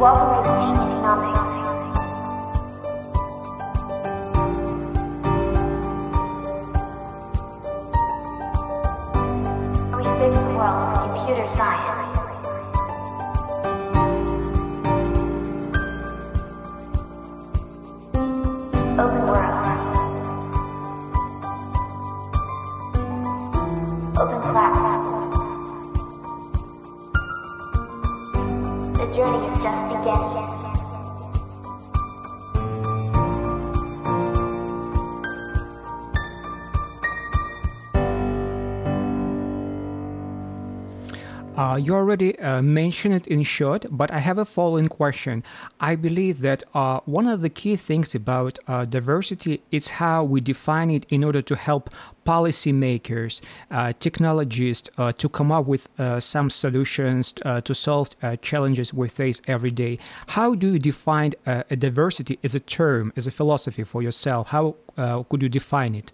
Welcome to Geniusnomics. We Journey is just beginning. Uh, you already uh, mentioned it in short, but I have a following question. I believe that uh, one of the key things about uh, diversity is how we define it in order to help policymakers, uh, technologists uh, to come up with some solutions to solve challenges we face every day. How do you define a diversity as a term, as a philosophy for yourself? How could you define it?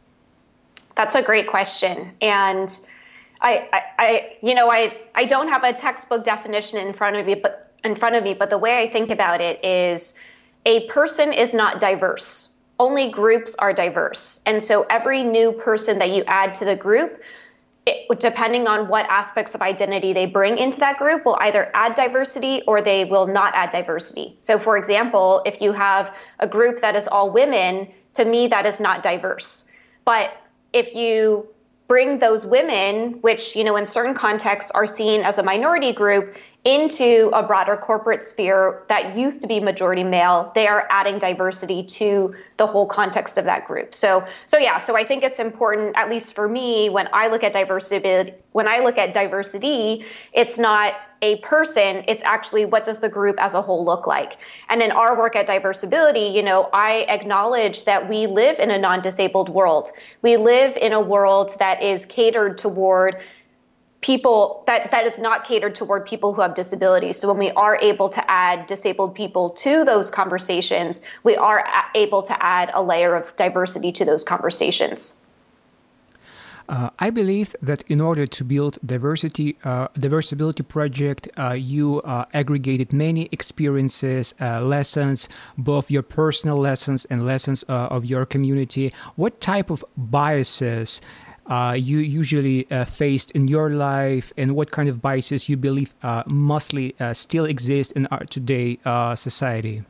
That's a great question. And I, I, you know, I, I don't have a textbook definition in front of me, but in front of me. But the way I think about it is, a person is not diverse. Only groups are diverse, and so every new person that you add to the group, it, depending on what aspects of identity they bring into that group, will either add diversity or they will not add diversity. So, for example, if you have a group that is all women, to me that is not diverse. But if you bring those women, which, you know, in certain contexts are seen as a minority group, into a broader corporate sphere that used to be majority male, they are adding diversity to the whole context of that group. So, so yeah, so I think it's important, at least for me, when I look at diversity, when I look at diversity, it's not a person, it's actually what does the group as a whole look like. And in our work at Diversability, you know, I acknowledge that we live in a non-disabled world. We live in a world that is catered toward people that that is not catered toward people who have disabilities so when we are able to add disabled people to those conversations we are able to add a layer of diversity to those conversations uh, I believe that in order to build diversity, uh, diversability project, uh, you uh, aggregated many experiences, uh, lessons, both your personal lessons and lessons uh, of your community. What type of biases uh, you usually uh, faced in your life and what kind of biases you believe uh, mostly uh, still exist in our today uh, society?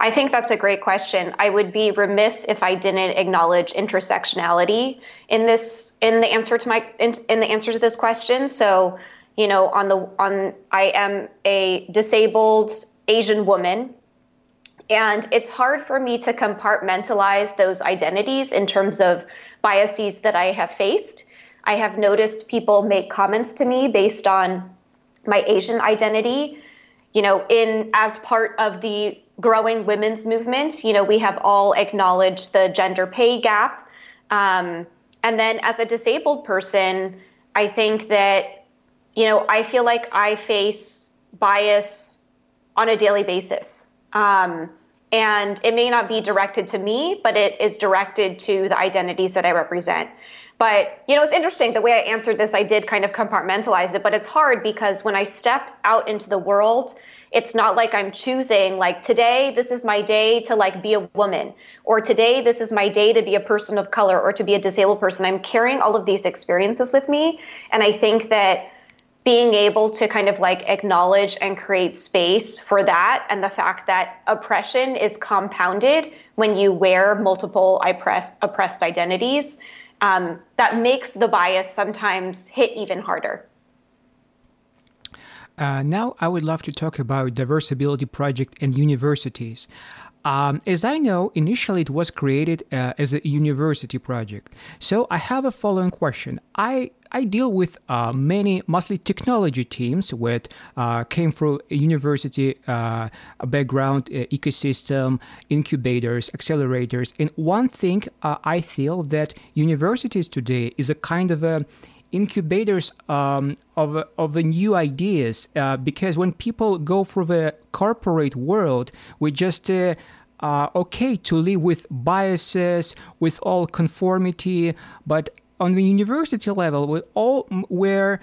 I think that's a great question. I would be remiss if I didn't acknowledge intersectionality in this in the answer to my in, in the answer to this question. So, you know, on the on I am a disabled Asian woman and it's hard for me to compartmentalize those identities in terms of biases that I have faced. I have noticed people make comments to me based on my Asian identity. You know, in as part of the growing women's movement, you know, we have all acknowledged the gender pay gap. Um, and then as a disabled person, I think that, you know, I feel like I face bias on a daily basis. Um, and it may not be directed to me, but it is directed to the identities that I represent. But, you know, it's interesting the way I answered this, I did kind of compartmentalize it, but it's hard because when I step out into the world, it's not like I'm choosing like today this is my day to like be a woman or today this is my day to be a person of color or to be a disabled person. I'm carrying all of these experiences with me and I think that being able to kind of like acknowledge and create space for that and the fact that oppression is compounded when you wear multiple oppressed, oppressed identities um, that makes the bias sometimes hit even harder. Uh, now i would love to talk about diversability project and universities um, as I know, initially it was created uh, as a university project. So I have a following question. I I deal with uh, many, mostly technology teams that uh, came a university uh, background, uh, ecosystem, incubators, accelerators. And one thing uh, I feel that universities today is a kind of a incubators um, of, of new ideas uh, because when people go through the corporate world we just uh, uh, okay to live with biases with all conformity but on the university level we all where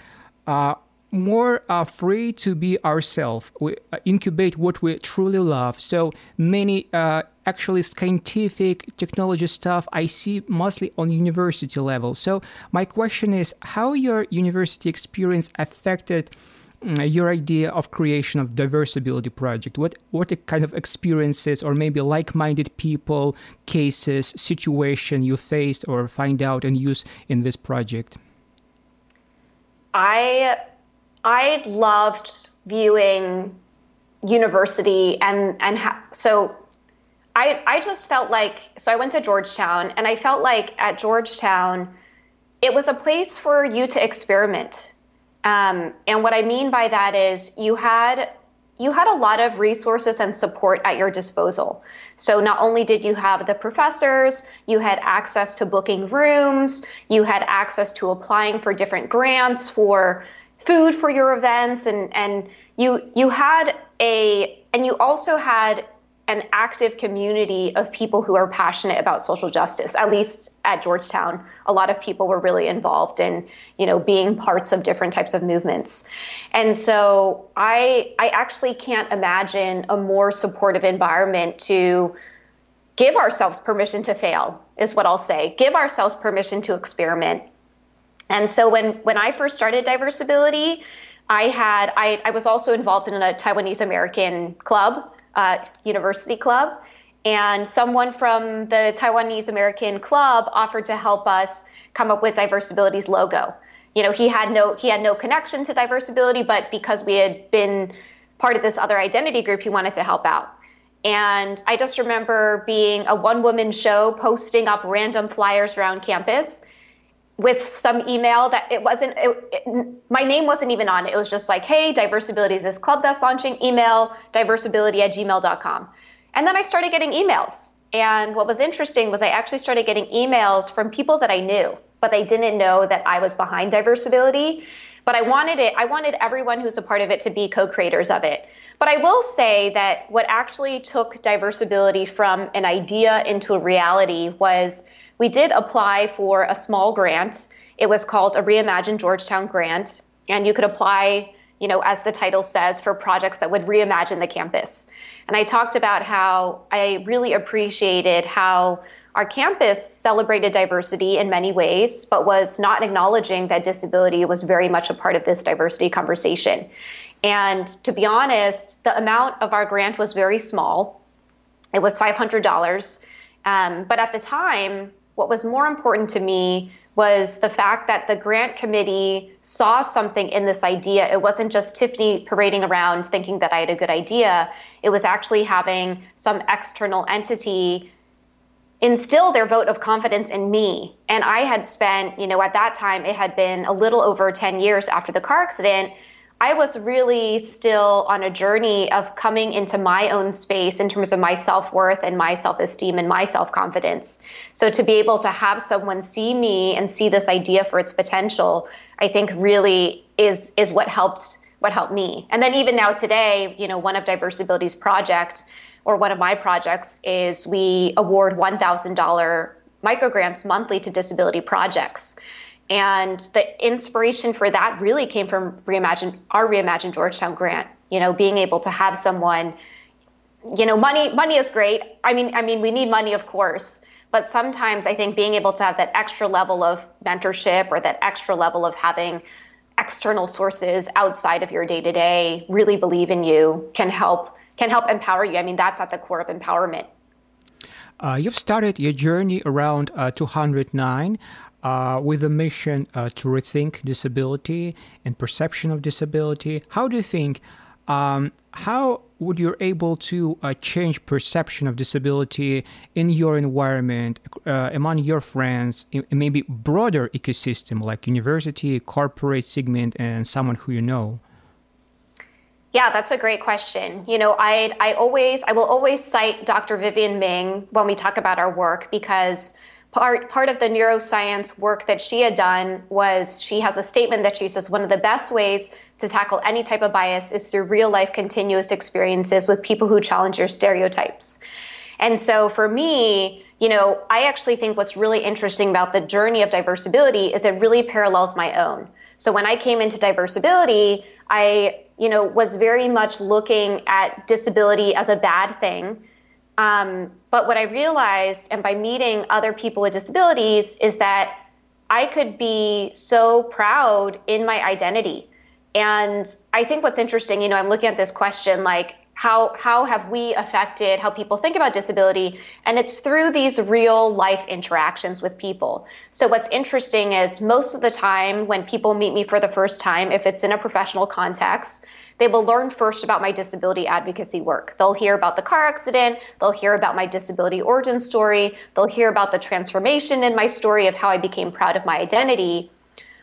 uh, more uh, free to be ourselves. We uh, incubate what we truly love. So many uh, actually scientific technology stuff I see mostly on university level. So my question is, how your university experience affected mm, your idea of creation of diversability project what what kind of experiences or maybe like-minded people cases situation you faced or find out and use in this project i I loved viewing university and and ha- so I I just felt like so I went to Georgetown and I felt like at Georgetown it was a place for you to experiment. Um, and what I mean by that is you had you had a lot of resources and support at your disposal. So not only did you have the professors, you had access to booking rooms, you had access to applying for different grants for food for your events and and you you had a and you also had an active community of people who are passionate about social justice. At least at georgetown a lot of people were really involved in you know being parts of different types of movements. And so i i actually can't imagine a more supportive environment to give ourselves permission to fail is what i'll say. Give ourselves permission to experiment. And so when when I first started Diversability, I had I, I was also involved in a Taiwanese American club, uh, university club, and someone from the Taiwanese American club offered to help us come up with Diversability's logo. You know, he had no he had no connection to Diversability, but because we had been part of this other identity group, he wanted to help out. And I just remember being a one woman show, posting up random flyers around campus with some email that it wasn't it, it, my name wasn't even on it. It was just like hey diversability is this club that's launching. Email diversability at gmail.com and then i started getting emails. And what was interesting was i actually started getting emails from people that i knew but they didn't know that i was behind diversability. But i wanted it i wanted everyone who's a part of it to be co-creators of it. But i will say that what actually took diversability from an idea into a reality was we did apply for a small grant. It was called a Reimagine Georgetown grant, and you could apply, you know, as the title says, for projects that would reimagine the campus. And I talked about how I really appreciated how our campus celebrated diversity in many ways, but was not acknowledging that disability was very much a part of this diversity conversation. And to be honest, the amount of our grant was very small. It was $500. Um, but at the time, what was more important to me was the fact that the grant committee saw something in this idea. It wasn't just Tiffany parading around thinking that I had a good idea. It was actually having some external entity instill their vote of confidence in me. And I had spent, you know, at that time, it had been a little over 10 years after the car accident. I was really still on a journey of coming into my own space in terms of my self worth and my self esteem and my self confidence. So to be able to have someone see me and see this idea for its potential, I think really is is what helped what helped me. And then even now today, you know, one of Diversability's projects or one of my projects is we award $1,000 microgrants monthly to disability projects. And the inspiration for that really came from reimagine our reimagine Georgetown grant. You know, being able to have someone, you know, money money is great. I mean, I mean, we need money, of course, but sometimes I think being able to have that extra level of mentorship or that extra level of having external sources outside of your day to day really believe in you can help can help empower you. I mean, that's at the core of empowerment. Uh, you've started your journey around uh, 209 uh, with a mission uh, to rethink disability and perception of disability. How do you think? Um, how would you able to uh, change perception of disability in your environment, uh, among your friends, in maybe broader ecosystem like university, corporate segment, and someone who you know? Yeah, that's a great question. You know, I I always I will always cite Dr. Vivienne Ming when we talk about our work because part part of the neuroscience work that she had done was she has a statement that she says one of the best ways to tackle any type of bias is through real life continuous experiences with people who challenge your stereotypes. And so for me, you know, I actually think what's really interesting about the journey of diversability is it really parallels my own. So when I came into diversability, I, you know, was very much looking at disability as a bad thing. Um, but what I realized, and by meeting other people with disabilities, is that I could be so proud in my identity. And I think what's interesting, you know, I'm looking at this question like, how how have we affected how people think about disability and it's through these real life interactions with people so what's interesting is most of the time when people meet me for the first time if it's in a professional context they will learn first about my disability advocacy work they'll hear about the car accident they'll hear about my disability origin story they'll hear about the transformation in my story of how i became proud of my identity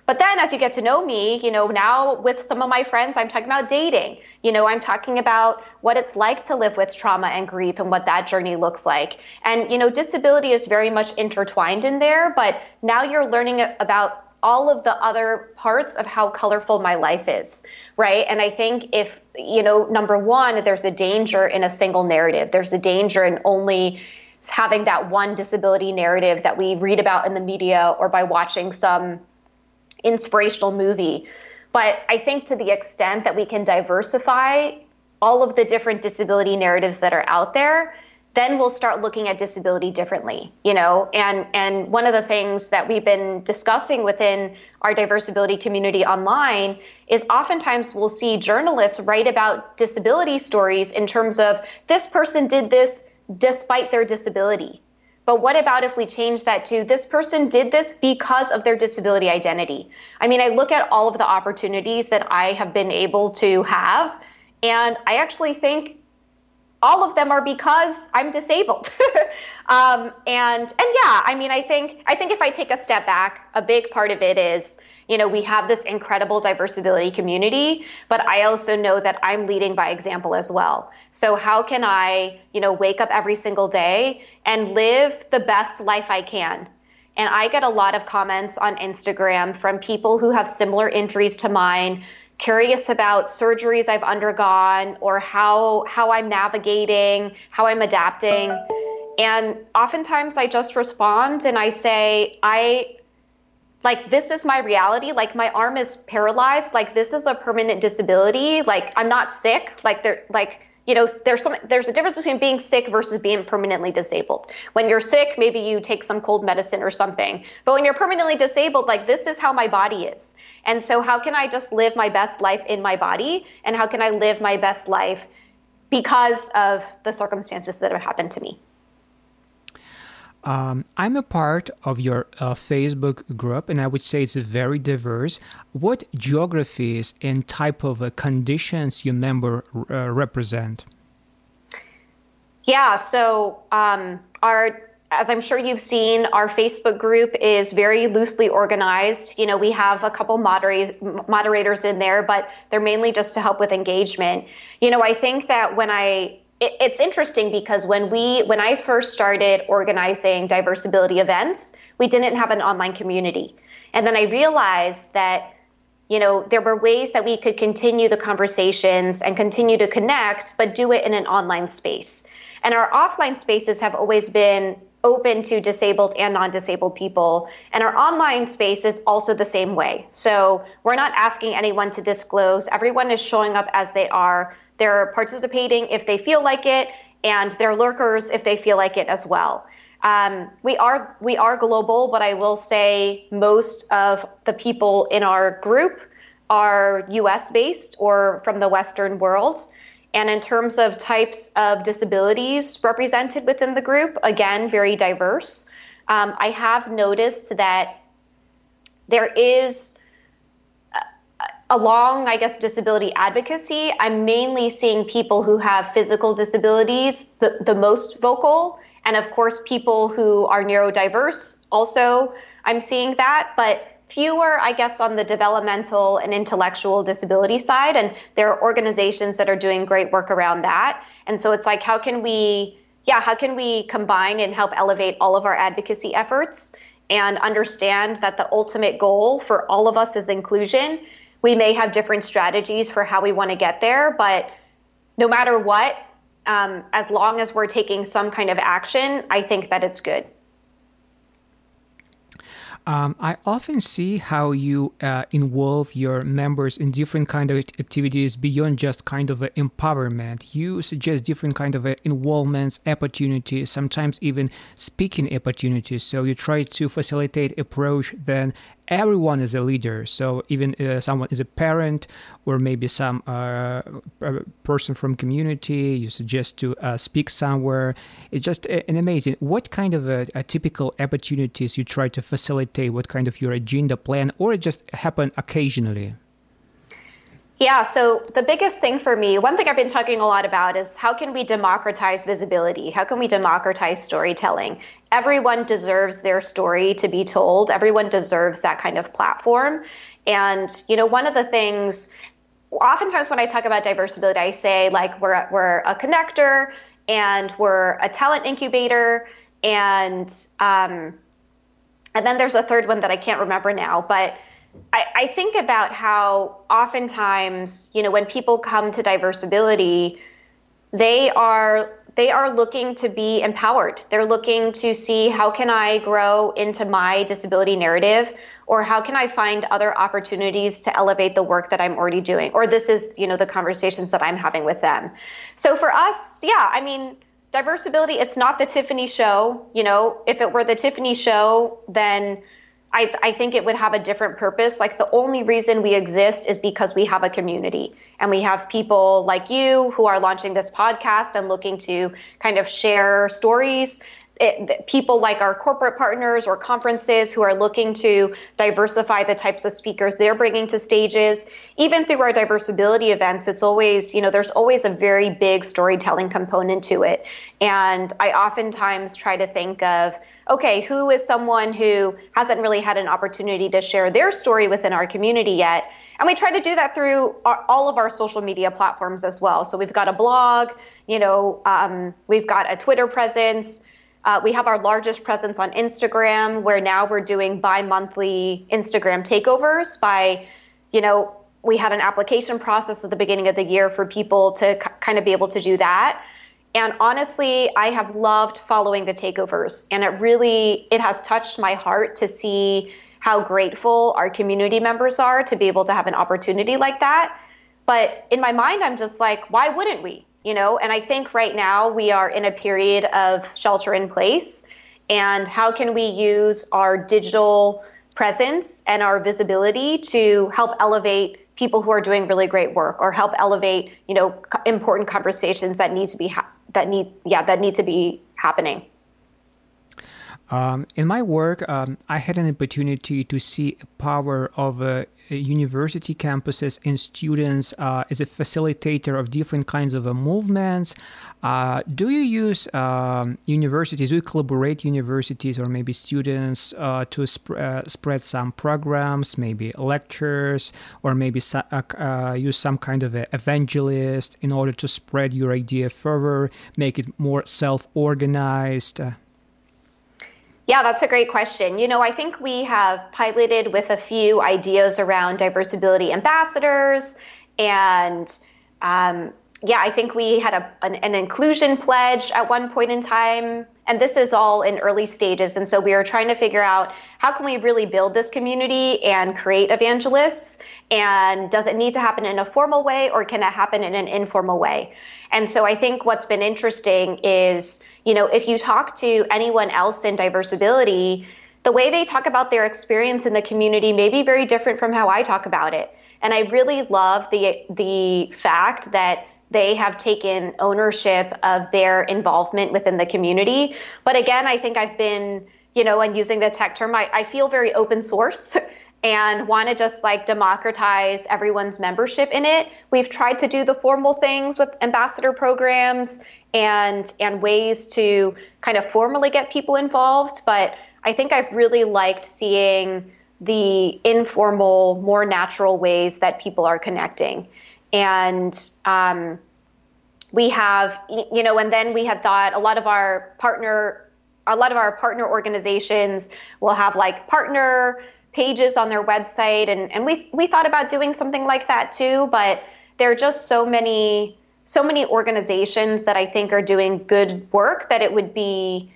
but then as you get to know me, you know, now with some of my friends, I'm talking about dating. You know, I'm talking about what it's like to live with trauma and grief and what that journey looks like. And, you know, disability is very much intertwined in there, but now you're learning about all of the other parts of how colorful my life is, right? And I think if, you know, number one, there's a danger in a single narrative, there's a danger in only having that one disability narrative that we read about in the media or by watching some inspirational movie. But I think to the extent that we can diversify all of the different disability narratives that are out there, then we'll start looking at disability differently you know and and one of the things that we've been discussing within our diversability community online is oftentimes we'll see journalists write about disability stories in terms of this person did this despite their disability but what about if we change that to this person did this because of their disability identity? I mean, I look at all of the opportunities that I have been able to have, and I actually think all of them are because I'm disabled. um, and and yeah, I mean, I think I think if I take a step back, a big part of it is you know, we have this incredible diversability community, but I also know that I'm leading by example as well. So how can I, you know, wake up every single day and live the best life I can? And I get a lot of comments on Instagram from people who have similar injuries to mine, curious about surgeries I've undergone or how how I'm navigating, how I'm adapting. And oftentimes I just respond and I say, I like this is my reality. Like my arm is paralyzed. Like this is a permanent disability. Like i'm not sick. Like there like you know there's some there's a difference between being sick versus being permanently disabled. When you're sick maybe you take some cold medicine or something. But when you're permanently disabled like this is how my body is and so how can i just live my best life in my body and how can i live my best life because of the circumstances that have happened to me um, I'm a part of your uh, Facebook group, and I would say it's very diverse. What geographies and type of uh, conditions your member uh, represent? Yeah, so um, our as I'm sure you've seen, our Facebook group is very loosely organized. You know, we have a couple moderators in there, but they're mainly just to help with engagement. You know, I think that when I it, it's interesting because when we when I first started organizing diversability events, we didn't have an online community. And then I realized that you know there were ways that we could continue the conversations and continue to connect but do it in an online space. And our offline spaces have always been open to disabled and non-disabled people and our online space is also the same way so we're not asking anyone to disclose everyone is showing up as they are they're participating if they feel like it, and they're lurkers if they feel like it as well. Um, we are we are global, but I will say most of the people in our group are U.S. based or from the Western world. And in terms of types of disabilities represented within the group, again, very diverse. Um, I have noticed that there is along, I guess, disability advocacy, I'm mainly seeing people who have physical disabilities the, the most vocal. And of course, people who are neurodiverse also, I'm seeing that. But fewer, I guess, on the developmental and intellectual disability side. And there are organizations that are doing great work around that. And so it's like, how can we, yeah, how can we combine and help elevate all of our advocacy efforts and understand that the ultimate goal for all of us is inclusion? we may have different strategies for how we want to get there, but no matter what, um, as long as we're taking some kind of action, I think that it's good. Um, I often see how you uh, involve your members in different kind of activities beyond just kind of empowerment. You suggest different kind of involvements, opportunities, sometimes even speaking opportunities. So you try to facilitate approach then everyone is a leader. So even uh, someone is a parent or maybe some uh, person from community, you suggest to uh, speak somewhere. It's just an amazing. What kind of a typical opportunities you try to facilitate? What kind of your agenda plan, or it just happen occasionally? Yeah, so the biggest thing for me, one thing I've been talking a lot about is how can we democratize visibility? How can we democratize storytelling? Everyone deserves their story to be told. Everyone deserves that kind of platform. And, you know, one of the things, oftentimes when I talk about diversity, I say like we're we're a connector and we're a talent incubator and um, and then there's a third one that I can't remember now, but I, I think about how oftentimes, you know, when people come to Diversability, they are they are looking to be empowered. They're looking to see how can I grow into my disability narrative or how can I find other opportunities to elevate the work that I'm already doing or this is, you know, the conversations that I'm having with them. So for us, yeah, I mean, Diversability, it's not the Tiffany show, you know, if it were the Tiffany show, then I, I, think it would have a different purpose. Like the only reason we exist is because we have a community and we have people like you who are launching this podcast and looking to kind of share stories. It, people like our corporate partners or conferences who are looking to diversify the types of speakers they're bringing to stages. Even through our Diversability events, it's always, you know, there's always a very big storytelling component to it. And I oftentimes try to think of, okay, who is someone who hasn't really had an opportunity to share their story within our community yet? And we try to do that through our, all of our social media platforms as well. So we've got a blog, you know, um, we've got a Twitter presence. Uh, we have our largest presence on Instagram, where now we're doing bi-monthly Instagram takeovers. By, you know, we had an application process at the beginning of the year for people to kind of be able to do that. And honestly, I have loved following the takeovers and it really it has touched my heart to see how grateful our community members are to be able to have an opportunity like that. But in my mind I'm just like why wouldn't we? You know, and I think right now we are in a period of shelter in place and how can we use our digital presence and our visibility to help elevate people who are doing really great work or help elevate, you know, important conversations that need to be ha- that need yeah that need to be happening. Um, in my work, um, I had an opportunity to see power of uh, university campuses and students uh, as a facilitator of different kinds of uh, movements. Uh, do you use um, universities, do you collaborate universities or maybe students uh, to sp- uh, spread some programs, maybe lectures, or maybe uh, use some kind of evangelist in order to spread your idea further, make it more self organized? Yeah, that's a great question. You know, I think we have piloted with a few ideas around Diversability ambassadors. And um, yeah, I think we had a, an, an, inclusion pledge at one point in time. And this is all in early stages. And so we are trying to figure out how can we really build this community and create evangelists? And does it need to happen in a formal way or can it happen in an informal way? And so I think what's been interesting is you know, if you talk to anyone else in Diversability, the way they talk about their experience in the community may be very different from how I talk about it. And I really love the the fact that they have taken ownership of their involvement within the community. But again, I think I've been, you know, and using the tech term, I, I feel very open source. and want to just like democratize everyone's membership in it. We've tried to do the formal things with ambassador programs and and ways to kind of formally get people involved, but I think I've really liked seeing the informal, more natural ways that people are connecting. And um, we have, you know, and then we had thought a lot of our partner, a lot of our partner organizations will have like partner pages on their website and, and we we thought about doing something like that too but there are just so many so many organizations that I think are doing good work that it would be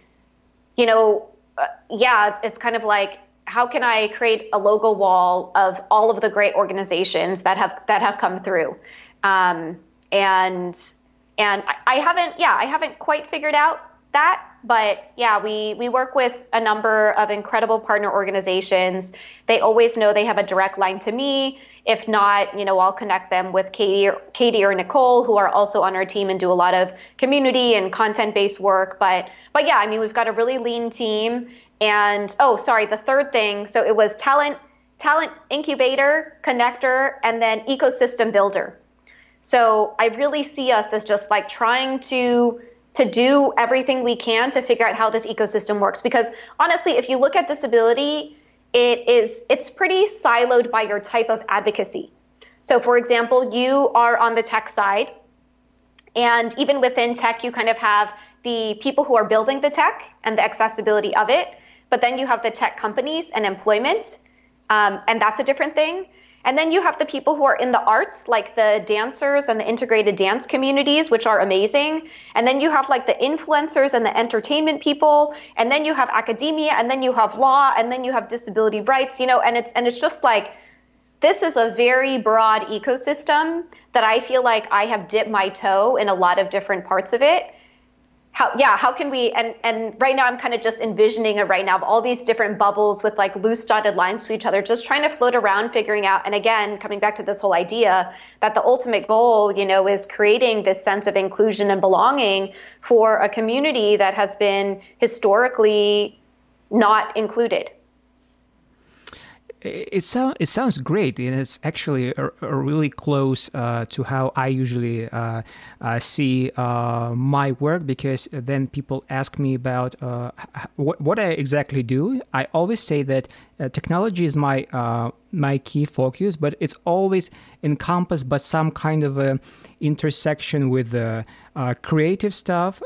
you know uh, yeah it's kind of like how can I create a logo wall of all of the great organizations that have that have come through, um, and and I, I haven't yeah I haven't quite figured out that but yeah we we work with a number of incredible partner organizations. They always know they have a direct line to me. If not you know i'll connect them with katie or, katie or nicole who are also on our team and do a lot of community and content based work. But but yeah i mean we've got a really lean team. And oh sorry the third thing. So it was talent talent incubator connector and then ecosystem builder. So i really see us as just like trying to to do everything we can to figure out how this ecosystem works. Because honestly if you look at disability it is it's pretty siloed by your type of advocacy. So for example you are on the tech side and even within tech you kind of have the people who are building the tech and the accessibility of it but then you have the tech companies and employment um, and that's a different thing and then you have the people who are in the arts, like the dancers and the integrated dance communities, which are amazing. And then you have like the influencers and the entertainment people. And then you have academia, and then you have law, and then you have disability rights, you know, and it's and it's just like this is a very broad ecosystem that I feel like I have dipped my toe in a lot of different parts of it how yeah how can we and and right now i'm kind of just envisioning it right now of all these different bubbles with like loose dotted lines to each other just trying to float around figuring out and again coming back to this whole idea that the ultimate goal you know is creating this sense of inclusion and belonging for a community that has been historically not included it, sounds it sounds great, and it's actually a, a really close uh, to how I usually uh, uh, see uh, my work. Because then people ask me about uh, what what I exactly do. I always say that uh, technology is my my key focus, but it's always encompassed by some kind of a intersection with the creative stuff.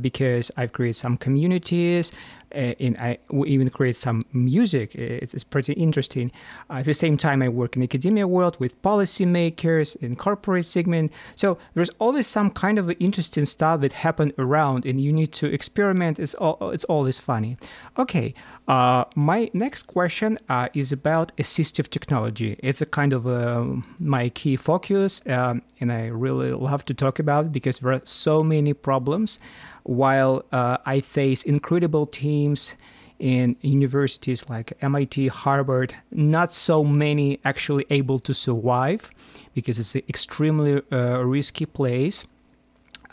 because I've created some communities and uh, I even create some music. It's, pretty interesting. Uh, at the same time, I work in academia world with policymakers in corporate segment. So there's always some kind of interesting stuff that happen around, and you need to experiment. It's all it's always funny. Okay, uh, my next question uh, is about assistive technology. It's a kind of uh, my key focus, um, and I really love to talk about it because there are so many problems while uh, I face incredible teams in universities like MIT, Harvard, not so many actually able to survive because it's an extremely uh, risky place.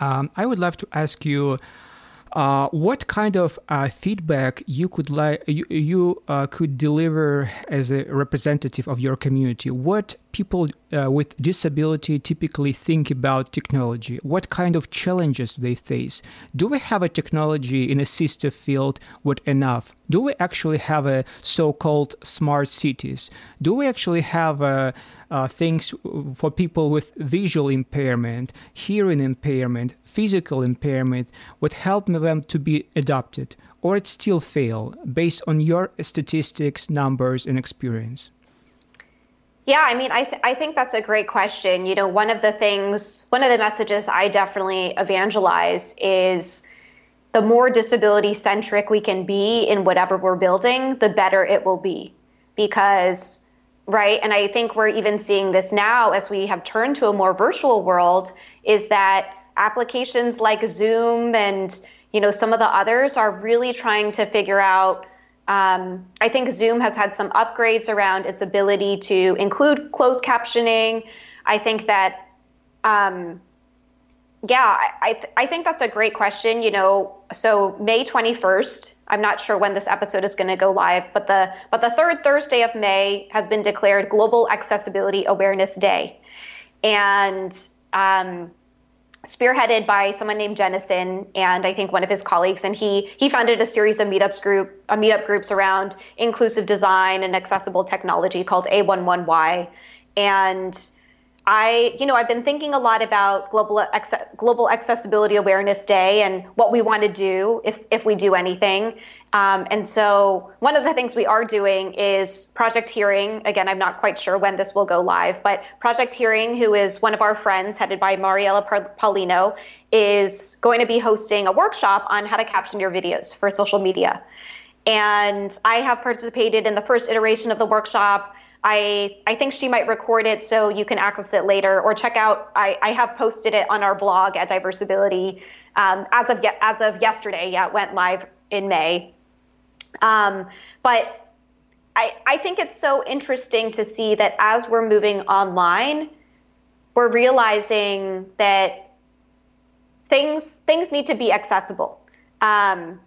Um, I would love to ask you uh, what kind of uh, feedback you could like you, you uh, could deliver as a representative of your community? What people uh, with disability typically think about technology? What kind of challenges they face? Do we have a technology in assistive field with enough? Do we actually have a so-called smart cities? Do we actually have uh, uh, things for people with visual impairment, hearing impairment, physical impairment would help them to be adopted, or it still fail based on your statistics, numbers, and experience? Yeah, I mean, I, th- I think that's a great question. You know, one of the things, one of the messages I definitely evangelize is the more disability centric we can be in whatever we're building, the better it will be. Because, right, and I think we're even seeing this now as we have turned to a more virtual world, is that applications like Zoom and you know some of the others are really trying to figure out. Um, I think Zoom has had some upgrades around its ability to include closed captioning. I think that, um, yeah, I, th- I think that's a great question. You know, so May 21st, I'm not sure when this episode is going to go live, but the but the third Thursday of May has been declared Global Accessibility Awareness Day, and um, spearheaded by someone named Jennison and I think one of his colleagues, and he he founded a series of meetups group uh, meetup groups around inclusive design and accessible technology called A11Y, and I you know I've been thinking a lot about global global accessibility awareness day and what we want to do if if we do anything, um, and so one of the things we are doing is Project Hearing. Again, I'm not quite sure when this will go live, but Project Hearing, who is one of our friends headed by Mariella Paulino, is going to be hosting a workshop on how to caption your videos for social media. and I have participated in the first iteration of the workshop. I, I think she might record it so you can access it later or check out. I, I have posted it on our blog at Diversability um, as of as of yesterday. Yeah, it went live in May. Um, but I, I think it's so interesting to see that as we're moving online, we're realizing that things things need to be accessible. Um,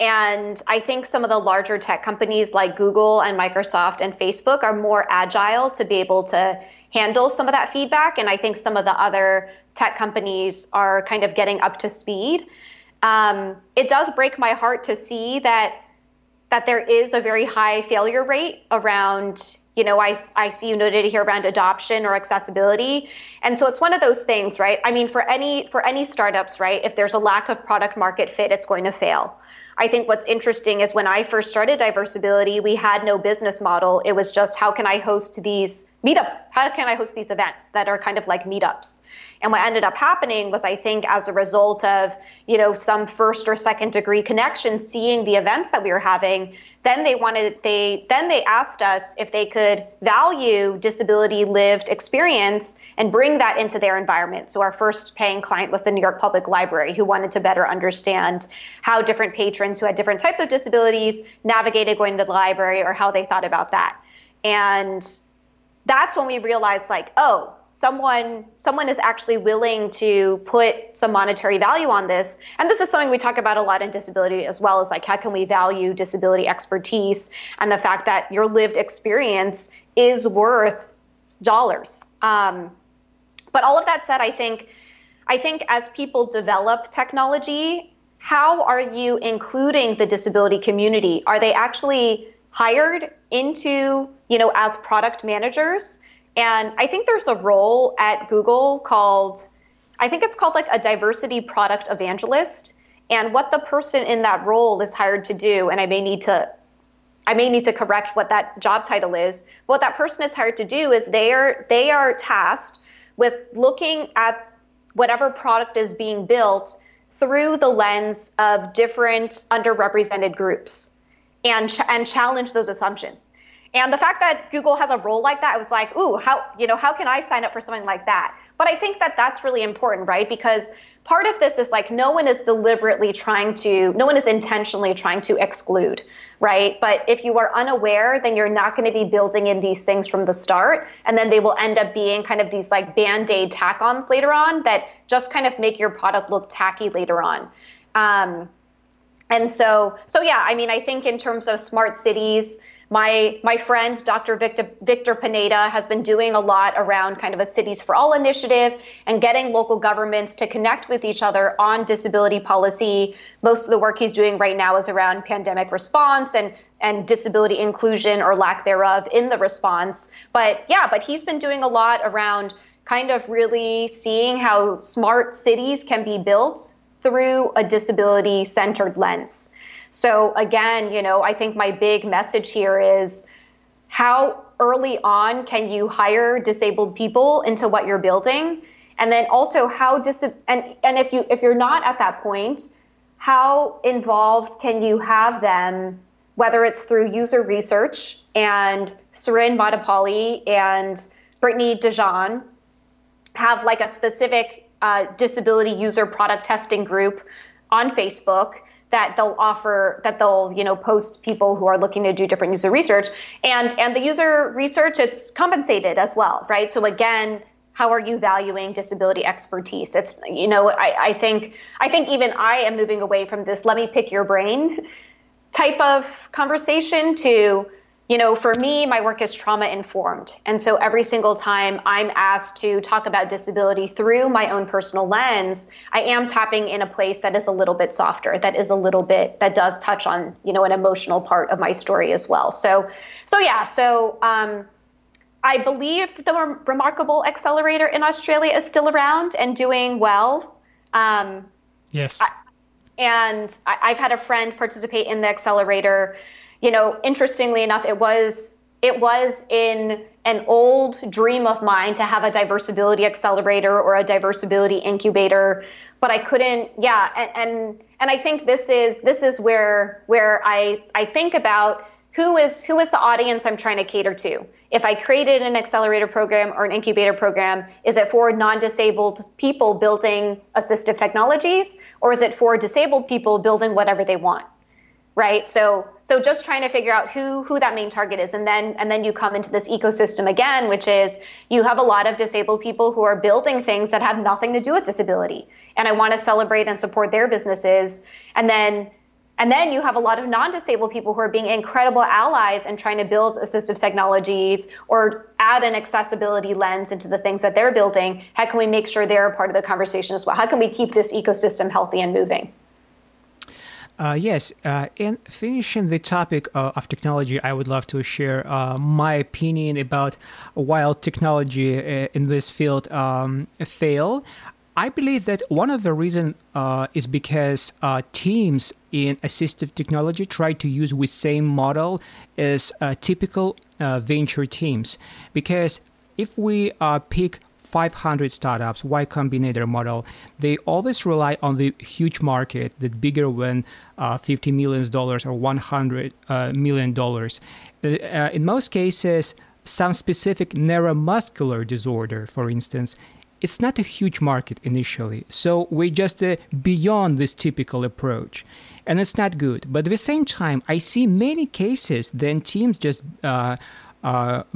and I think some of the larger tech companies like Google and Microsoft and Facebook are more agile to be able to handle some of that feedback. And I think some of the other tech companies are kind of getting up to speed. Um, it does break my heart to see that that there is a very high failure rate around you know I, I see you noted here around adoption or accessibility. And so it's one of those things right? I mean for any for any startups right if there's a lack of product market fit it's going to fail I think what's interesting is when I first started Diversability, we had no business model. It was just how can I host these meetup? How can I host these events that are kind of like meetups? And what ended up happening was I think as a result of, you know, some first or second degree connections, seeing the events that we were having, then they wanted they then they asked us if they could value disability lived experience and bring that into their environment. So our first paying client was the New York Public Library who wanted to better understand how different patrons who had different types of disabilities navigated going to the library or how they thought about that. And that's when we realized like, oh, someone someone is actually willing to put some monetary value on this. And this is something we talk about a lot in disability as well as like how can we value disability expertise? And the fact that your lived experience is worth dollars. Um, but all of that said i think i think as people develop technology how are you including the disability community? Are they actually hired into you know as product managers and I think there's a role at Google called, I think it's called like a diversity product evangelist. And what the person in that role is hired to do, and I may need to I may need to correct what that job title is. What that person is hired to do is they are they are tasked with looking at whatever product is being built through the lens of different underrepresented groups and ch- and challenge those assumptions. And the fact that Google has a role like that, I was like, ooh, how you know how can I sign up for something like that? But I think that that's really important, right? Because part of this is like no one is deliberately trying to, no one is intentionally trying to exclude, right? But if you are unaware, then you're not going to be building in these things from the start, and then they will end up being kind of these like band-aid tack-ons later on that just kind of make your product look tacky later on. Um, and so, so yeah, I mean, I think in terms of smart cities my my friend Dr. Victor, Victor Pineda has been doing a lot around kind of a Cities for All initiative and getting local governments to connect with each other on disability policy. Most of the work he's doing right now is around pandemic response and and disability inclusion or lack thereof in the response. But yeah, but he's been doing a lot around kind of really seeing how smart cities can be built through a disability centered lens. So again, you know, I think my big message here is how early on can you hire disabled people into what you're building? And then also how dis and and if you if you're not at that point, how involved can you have them whether it's through user research and Surin Madapali and Brittany Dijon have like a specific uh, disability user product testing group on Facebook that they'll offer that they'll you know post people who are looking to do different user research. And and the user research it's compensated as well right? So again how are you valuing disability expertise? It's you know I, I think i think even i am moving away from this let me pick your brain type of conversation to you know, for me, my work is trauma informed. And so every single time I'm asked to talk about disability through my own personal lens, I am tapping in a place that is a little bit softer, that is a little bit, that does touch on, you know, an emotional part of my story as well. So, so yeah, so um, I believe the Remarkable Accelerator in Australia is still around and doing well. Um, yes. I, and I, I've had a friend participate in the accelerator you know, interestingly enough, it was it was in an old dream of mine to have a Diversability accelerator or a Diversability incubator. but I couldn't. Yeah, and, and and I think this is this is where where I I think about who is who is the audience I'm trying to cater to. If I created an accelerator program or an incubator program, is it for non-disabled people building assistive technologies, or is it for disabled people building whatever they want? Right? So so just trying to figure out who who that main target is. And then and then you come into this ecosystem again which is you have a lot of disabled people who are building things that have nothing to do with disability. And i want to celebrate and support their businesses. And then and then you have a lot of non-disabled people who are being incredible allies and trying to build assistive technologies or add an accessibility lens into the things that they're building. How can we make sure they're a part of the conversation as well? How can we keep this ecosystem healthy and moving uh, yes, uh, in finishing the topic uh, of technology, I would love to share uh, my opinion about while technology uh, in this field um, fail. I believe that one of the reasons uh, is because teams in assistive technology try to use the same model as typical venture teams. Because if we pick 500 startups, Y Combinator model, they always rely on the huge market, the bigger than uh, 50 million dollars or 100 uh, million dollars. Uh, uh, in most cases, some specific neuromuscular disorder, for instance, it's not a huge market initially. So we're just uh, beyond this typical approach. And it's not good. But at the same time, I see many cases then teams just uh,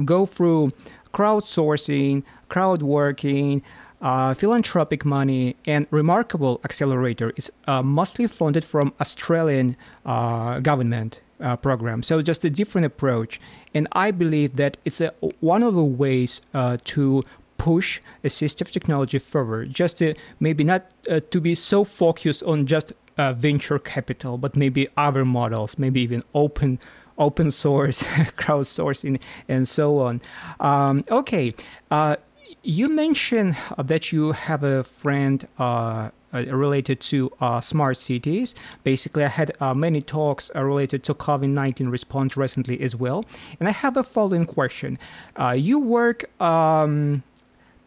go through crowdsourcing, crowd working, uh, philanthropic money, and Remarkable Accelerator is uh, mostly funded from Australian uh, government uh, program. So just a different approach, and I believe that it's a, one of the ways uh, to push assistive technology further. Just to, maybe not uh, to be so focused on just venture capital, but maybe other models, maybe even open open source, crowdsourcing, and so on. Um, okay, uh, you mentioned that you have a friend uh, uh, related to uh, smart cities. Basically, I had uh, many talks uh, related to COVID 19 response recently as well. And I have a following question. Uh, you work um,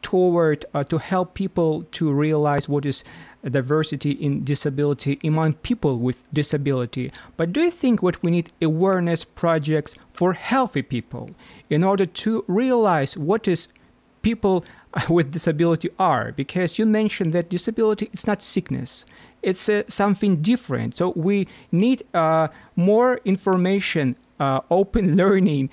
toward to help people to realize what is diversity in disability among people with disability. But do you think what we need awareness projects for healthy people in order to realize what is people with disability are? Because you mentioned that disability is not sickness. It's uh, something different. So we need uh, more information, uh, open learning,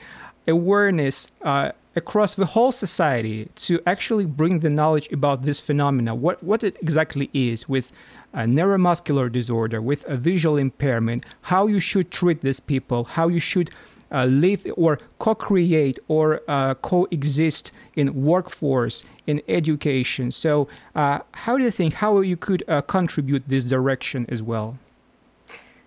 awareness, uh, across the whole society to actually bring the knowledge about this phenomena, what, what it exactly is with a neuromuscular disorder, with a visual impairment, how you should treat these people, how you should uh, live or co-create or uh, coexist in workforce, in education. So, uh, how do you think how you could uh, contribute this direction as well?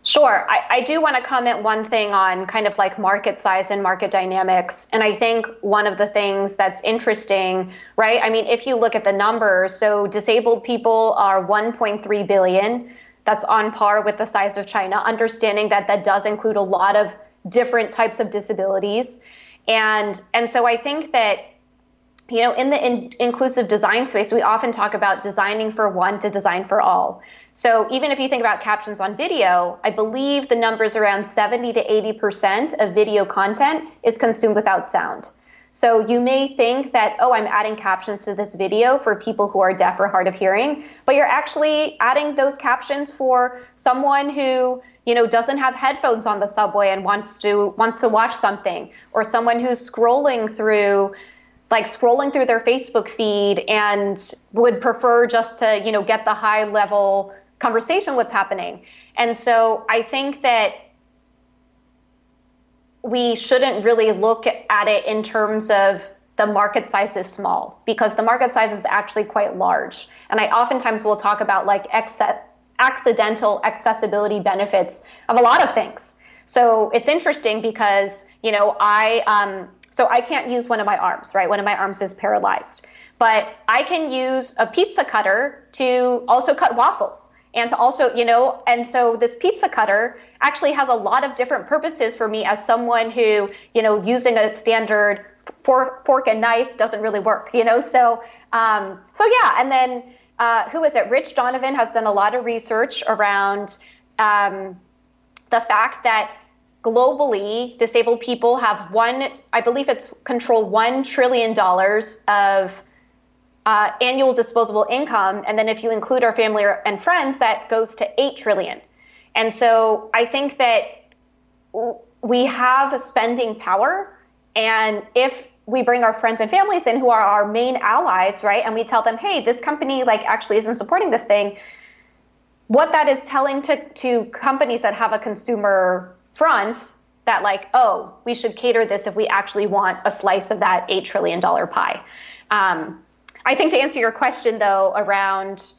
Sure. I, I do want to comment one thing on kind of like market size and market dynamics. And I think one of the things that's interesting, right? I mean, if you look at the numbers, so disabled people are 1.3 billion. That's on par with the size of China, understanding that that does include a lot of different types of disabilities. And, and so I think that you know, in the in- inclusive design space, we often talk about designing for one to design for all. So even if you think about captions on video, I believe the numbers around 70 to 80% of video content is consumed without sound. So you may think that, oh, I'm adding captions to this video for people who are deaf or hard of hearing, but you're actually adding those captions for someone who, you know, doesn't have headphones on the subway and wants to wants to watch something, or someone who's scrolling through like scrolling through their Facebook feed and would prefer just to, you know, get the high level conversation what's happening. And so I think that we shouldn't really look at it in terms of the market size is small because the market size is actually quite large. And I oftentimes will talk about like ex- accidental accessibility benefits of a lot of things. So it's interesting because, you know, I, um, so I can't use one of my arms, right? One of my arms is paralyzed. But I can use a pizza cutter to also cut waffles and to also, you know, and so this pizza cutter actually has a lot of different purposes for me as someone who, you know, using a standard fork, fork and knife doesn't really work, you know. So, um, so yeah, and then uh, who is it? Rich Donovan has done a lot of research around um, the fact that globally, disabled people have one, I believe it's control $1 trillion of uh, annual disposable income. And then if you include our family and friends, that goes to 8 trillion. And so I think that we have spending power. And if we bring our friends and families in who are our main allies, right? And we tell them, hey, this company like actually isn't supporting this thing. What that is telling to, to companies that have a consumer front that like, oh, we should cater this if we actually want a slice of that $8 trillion pie. Um, I think to answer your question though, around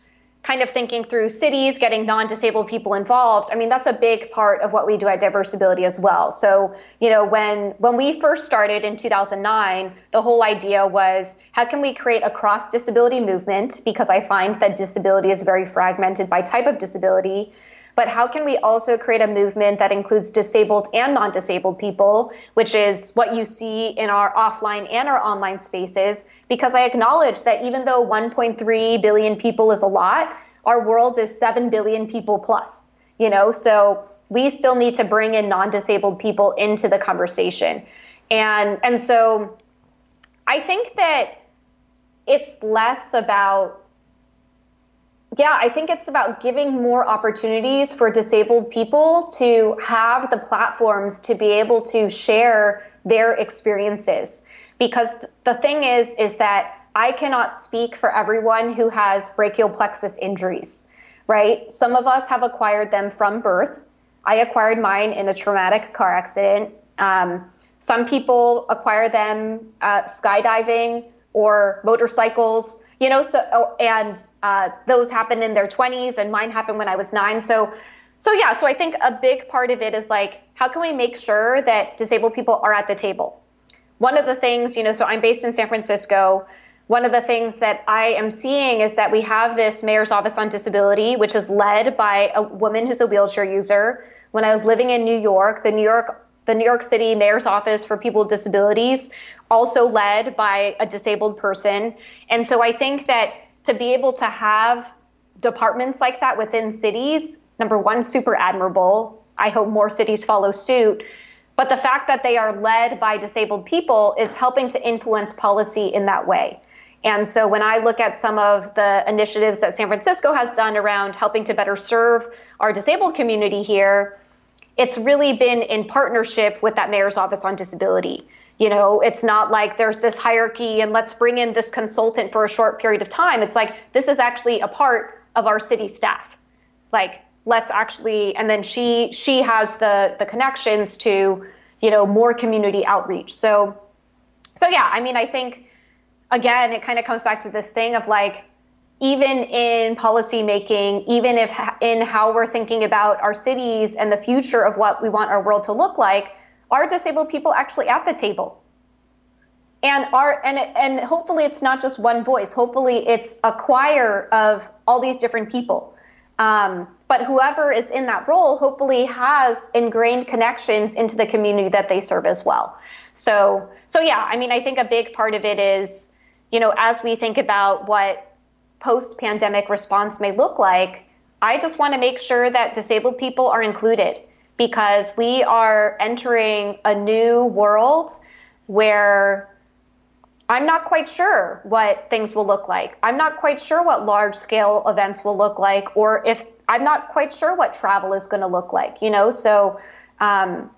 kind of thinking through cities, getting non-disabled people involved. I mean, that's a big part of what we do at Diversability as well. So, you know, when when we first started in 2009, the whole idea was how can we create a cross disability movement because I find that disability is very fragmented by type of disability. But how can we also create a movement that includes disabled and non disabled people, which is what you see in our offline and our online spaces? Because I acknowledge that even though 1.3 billion people is a lot, our world is 7 billion people plus, you know? So we still need to bring in non disabled people into the conversation. And, and so I think that it's less about yeah, I think it's about giving more opportunities for disabled people to have the platforms to be able to share their experiences. Because the thing is, is that I cannot speak for everyone who has brachial plexus injuries, right? Some of us have acquired them from birth. I acquired mine in a traumatic car accident. Um, some people acquire them uh, skydiving or motorcycles you know so oh, and uh, those happened in their 20s and mine happened when i was nine. So so yeah so i think a big part of it is like how can we make sure that disabled people are at the table? One of the things you know so i'm based in san francisco. One of the things that i am seeing is that we have this mayor's office on disability which is led by a woman who's a wheelchair user. When i was living in new york the new york the New York City Mayor's Office for People with Disabilities also led by a disabled person. And so I think that to be able to have departments like that within cities, number one, super admirable. I hope more cities follow suit. But the fact that they are led by disabled people is helping to influence policy in that way. And so when I look at some of the initiatives that San Francisco has done around helping to better serve our disabled community here, it's really been in partnership with that mayor's office on disability. You know, it's not like there's this hierarchy and let's bring in this consultant for a short period of time. It's like this is actually a part of our city staff. Like let's actually and then she she has the the connections to, you know, more community outreach. So so yeah, I mean, I think again, it kind of comes back to this thing of like even in policymaking, even if in how we're thinking about our cities and the future of what we want our world to look like, are disabled people actually at the table? And are and and hopefully it's not just one voice. Hopefully it's a choir of all these different people. Um, but whoever is in that role hopefully has ingrained connections into the community that they serve as well. So so yeah, I mean I think a big part of it is, you know, as we think about what post-pandemic response may look like, I just want to make sure that disabled people are included because we are entering a new world where I'm not quite sure what things will look like. I'm not quite sure what large scale events will look like, or if I'm not quite sure what travel is going to look like, you know? So, um,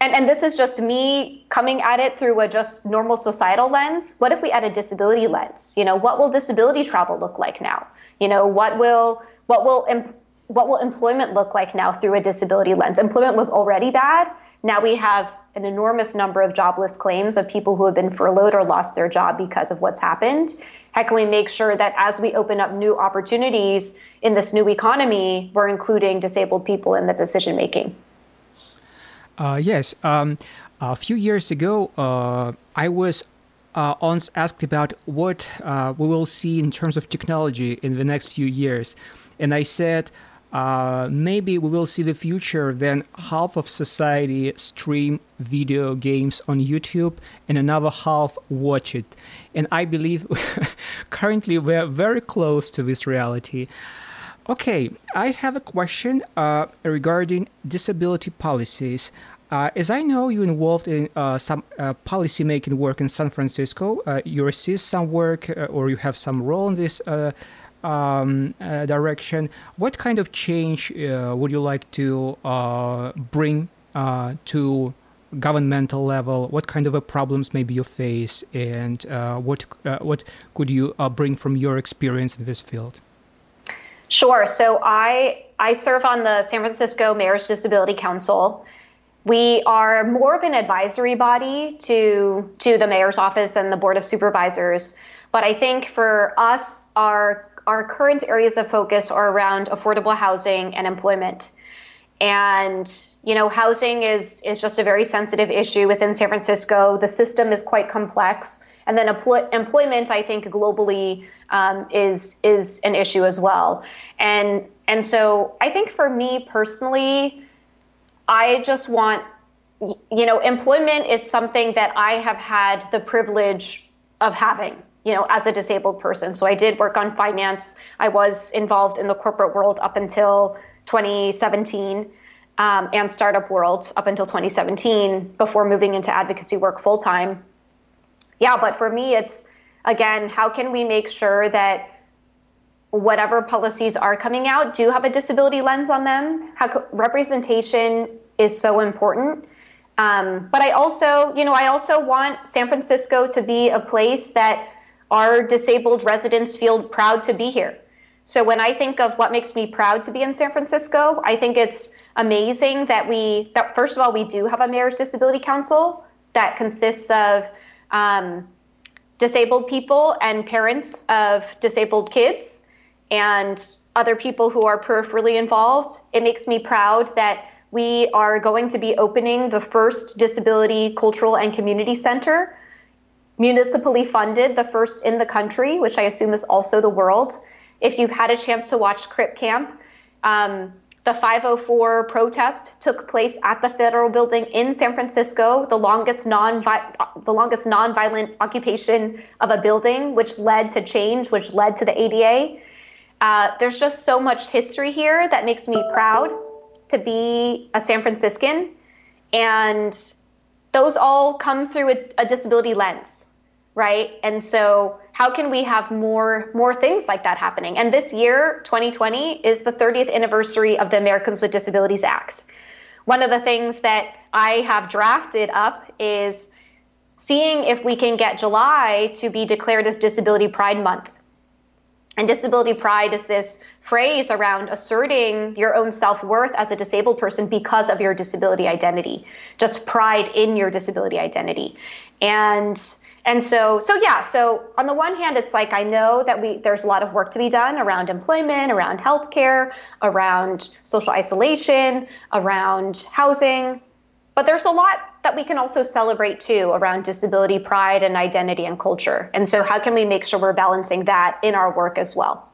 and, and this is just me coming at it through a just normal societal lens. What if we add a disability lens? You know, what will disability travel look like now? You know, what will, what will, what will employment look like now through a disability lens? Employment was already bad. Now we have an enormous number of jobless claims of people who have been furloughed or lost their job because of what's happened. How can we make sure that as we open up new opportunities in this new economy, we're including disabled people in the decision making? Uh, yes. Um, a few years ago, uh, I was uh, once asked about what uh, we will see in terms of technology in the next few years. And I said, uh, maybe we will see the future then half of society stream video games on YouTube and another half watch it. And I believe currently we're very close to this reality. Okay, I have a question uh, regarding disability policies. Uh, as I know, you're involved in uh, some uh, policy making work in San Francisco. Uh, you assist some work, uh, or you have some role in this uh, um, direction. What kind of change would you like to bring to governmental level? What kind of problems maybe you face, and what what could you bring from your experience in this field? Sure. So I I serve on the San Francisco Mayor's Disability Council. We are more of an advisory body to to the mayor's office and the board of supervisors. But I think for us, our our current areas of focus are around affordable housing and employment. And you know, housing is is just a very sensitive issue within San Francisco. The system is quite complex, and then employment, I think, globally um, is is an issue as well. And and so I think for me personally, I just want you know employment is something that I have had the privilege of having you know as a disabled person. So I did work on finance. I was involved in the corporate world up until 2017. Um, and startup world up until 2017 before moving into advocacy work full time. Yeah, but for me, it's again, how can we make sure that whatever policies are coming out do have a disability lens on them? How representation is so important. Um, but I also, you know, I also want San Francisco to be a place that our disabled residents feel proud to be here. So when I think of what makes me proud to be in San Francisco, I think it's amazing that we, that first of all, we do have a mayor's disability council that consists of um, disabled people and parents of disabled kids and other people who are peripherally involved. It makes me proud that we are going to be opening the first disability cultural and community center, municipally funded, the first in the country, which I assume is also the world. If you've had a chance to watch Crip Camp, um, the 504 protest took place at the federal building in San Francisco, the longest non the longest nonviolent occupation of a building, which led to change, which led to the ADA. Uh, there's just so much history here that makes me proud to be a San Franciscan, and those all come through a, a disability lens, right? And so how can we have more more things like that happening? And this year, 2020, is the 30th anniversary of the Americans with Disabilities Act. One of the things that I have drafted up is seeing if we can get July to be declared as Disability Pride Month. And disability pride is this phrase around asserting your own self worth as a disabled person because of your disability identity, just pride in your disability identity. And and so so yeah so on the one hand it's like i know that we there's a lot of work to be done around employment around healthcare around social isolation around housing. But there's a lot that we can also celebrate too around disability pride and identity and culture. And so how can we make sure we're balancing that in our work as well?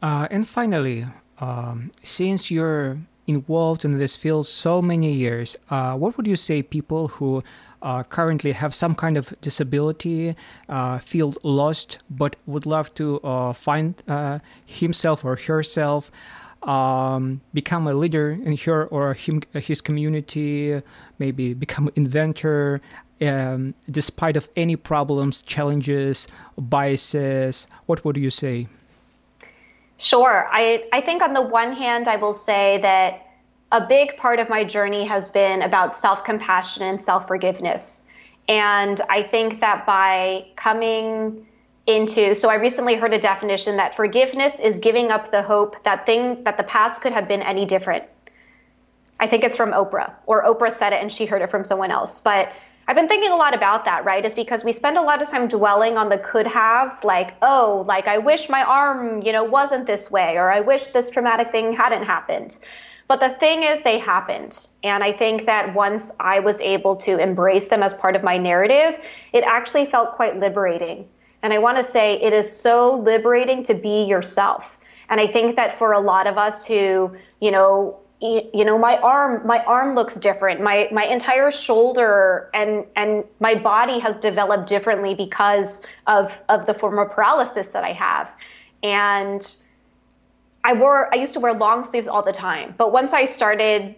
Uh, and finally um, since you're involved in this field so many years uh, what would you say people who uh, currently have some kind of disability, uh, feel lost, but would love to uh, find uh, himself or herself, um, become a leader in her or him, his community, maybe become an inventor, um, despite of any problems, challenges, biases. What would you say? Sure. I, I think on the one hand, I will say that a big part of my journey has been about self compassion and self forgiveness. And I think that by coming into so I recently heard a definition that forgiveness is giving up the hope that thing that the past could have been any different. I think it's from Oprah, or Oprah said it and she heard it from someone else. But I've been thinking a lot about that, right? Is because we spend a lot of time dwelling on the could haves, like, oh, like I wish my arm, you know, wasn't this way, or I wish this traumatic thing hadn't happened. But the thing is, they happened. And I think that once I was able to embrace them as part of my narrative, it actually felt quite liberating. And I want to say it is so liberating to be yourself. And I think that for a lot of us who, you know, you know my arm my arm looks different my my entire shoulder and and my body has developed differently because of of the form of paralysis that i have and i wore i used to wear long sleeves all the time but once i started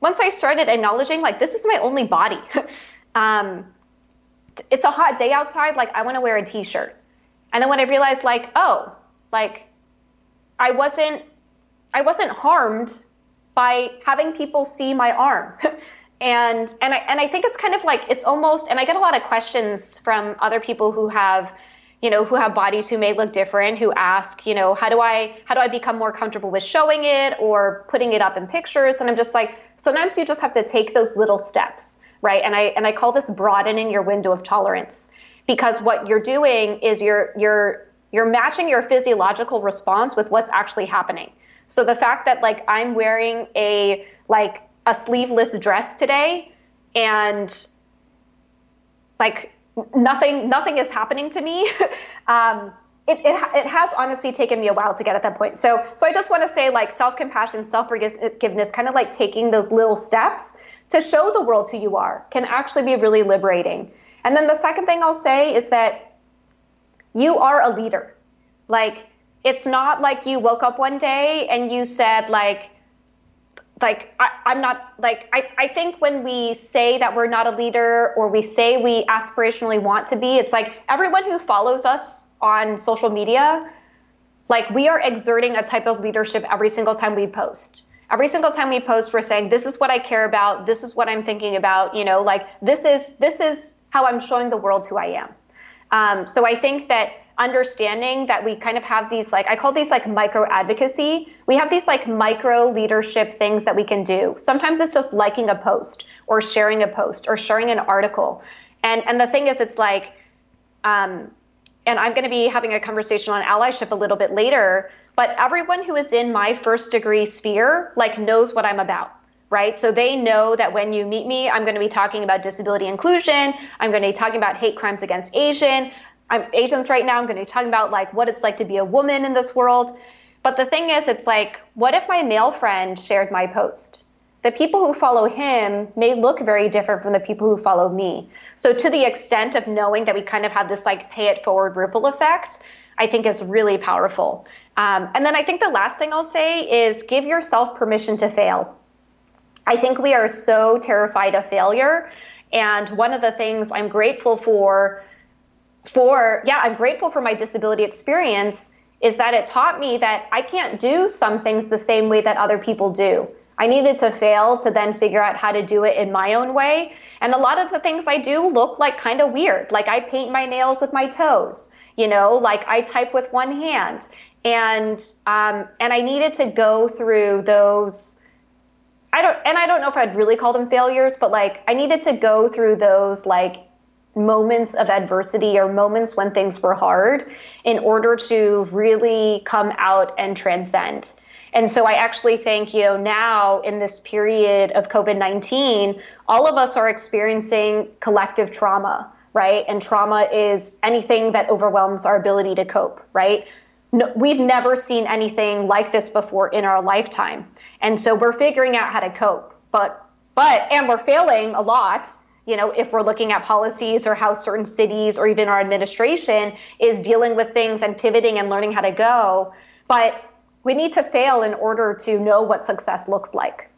once i started acknowledging like this is my only body um, it's a hot day outside like i want to wear a t-shirt and then when i realized like oh like i wasn't i wasn't harmed by having people see my arm. and and I and I think it's kind of like it's almost and I get a lot of questions from other people who have you know who have bodies who may look different who ask you know how do i how do i become more comfortable with showing it or putting it up in pictures? And i'm just like sometimes you just have to take those little steps right? And i and i call this broadening your window of tolerance because what you're doing is you're you're you're matching your physiological response with what's actually happening. So the fact that like I'm wearing a like a sleeveless dress today and like nothing nothing is happening to me. Um, it, it, it has honestly taken me a while to get at that point. So so i just want to say like self-compassion self-forgiveness kind of like taking those little steps to show the world who you are can actually be really liberating. And then the second thing i'll say is that you are a leader. Like it's not like you woke up one day and you said like like I, am not like I, I think when we say that we're not a leader or we say we aspirationally want to be it's like everyone who follows us on social media like we are exerting a type of leadership every single time we post. Every single time we post we're saying this is what i care about. This is what i'm thinking about. You know like this is this is how i'm showing the world who i am. Um, so i think that understanding that we kind of have these like I call these like micro advocacy. We have these like micro leadership things that we can do. Sometimes it's just liking a post or sharing a post or sharing an article. And and the thing is it's like um and I'm going to be having a conversation on allyship a little bit later, but everyone who is in my first degree sphere like knows what I'm about right? So they know that when you meet me, I'm going to be talking about disability inclusion. I'm going to be talking about hate crimes against Asian. I'm Asians right now. I'm going to be talking about like what it's like to be a woman in this world. But the thing is, it's like, what if my male friend shared my post? The people who follow him may look very different from the people who follow me. So, to the extent of knowing that we kind of have this like pay it forward ripple effect, I think is really powerful. Um, and then I think the last thing I'll say is give yourself permission to fail. I think we are so terrified of failure. And one of the things I'm grateful for for, yeah, I'm grateful for my disability experience is that it taught me that I can't do some things the same way that other people do. I needed to fail to then figure out how to do it in my own way. And a lot of the things I do look like kind of weird. Like I paint my nails with my toes, you know, like I type with one hand. And um, and I needed to go through those I don't and I don't know if I'd really call them failures, but like I needed to go through those like moments of adversity or moments when things were hard in order to really come out and transcend. And so I actually think, you know, now in this period of COVID 19, all of us are experiencing collective trauma, right? And trauma is anything that overwhelms our ability to cope, right? No, we've never seen anything like this before in our lifetime. And so we're figuring out how to cope. But, but, and we're failing a lot you know, if we're looking at policies or how certain cities or even our administration is dealing with things and pivoting and learning how to go. But we need to fail in order to know what success looks like.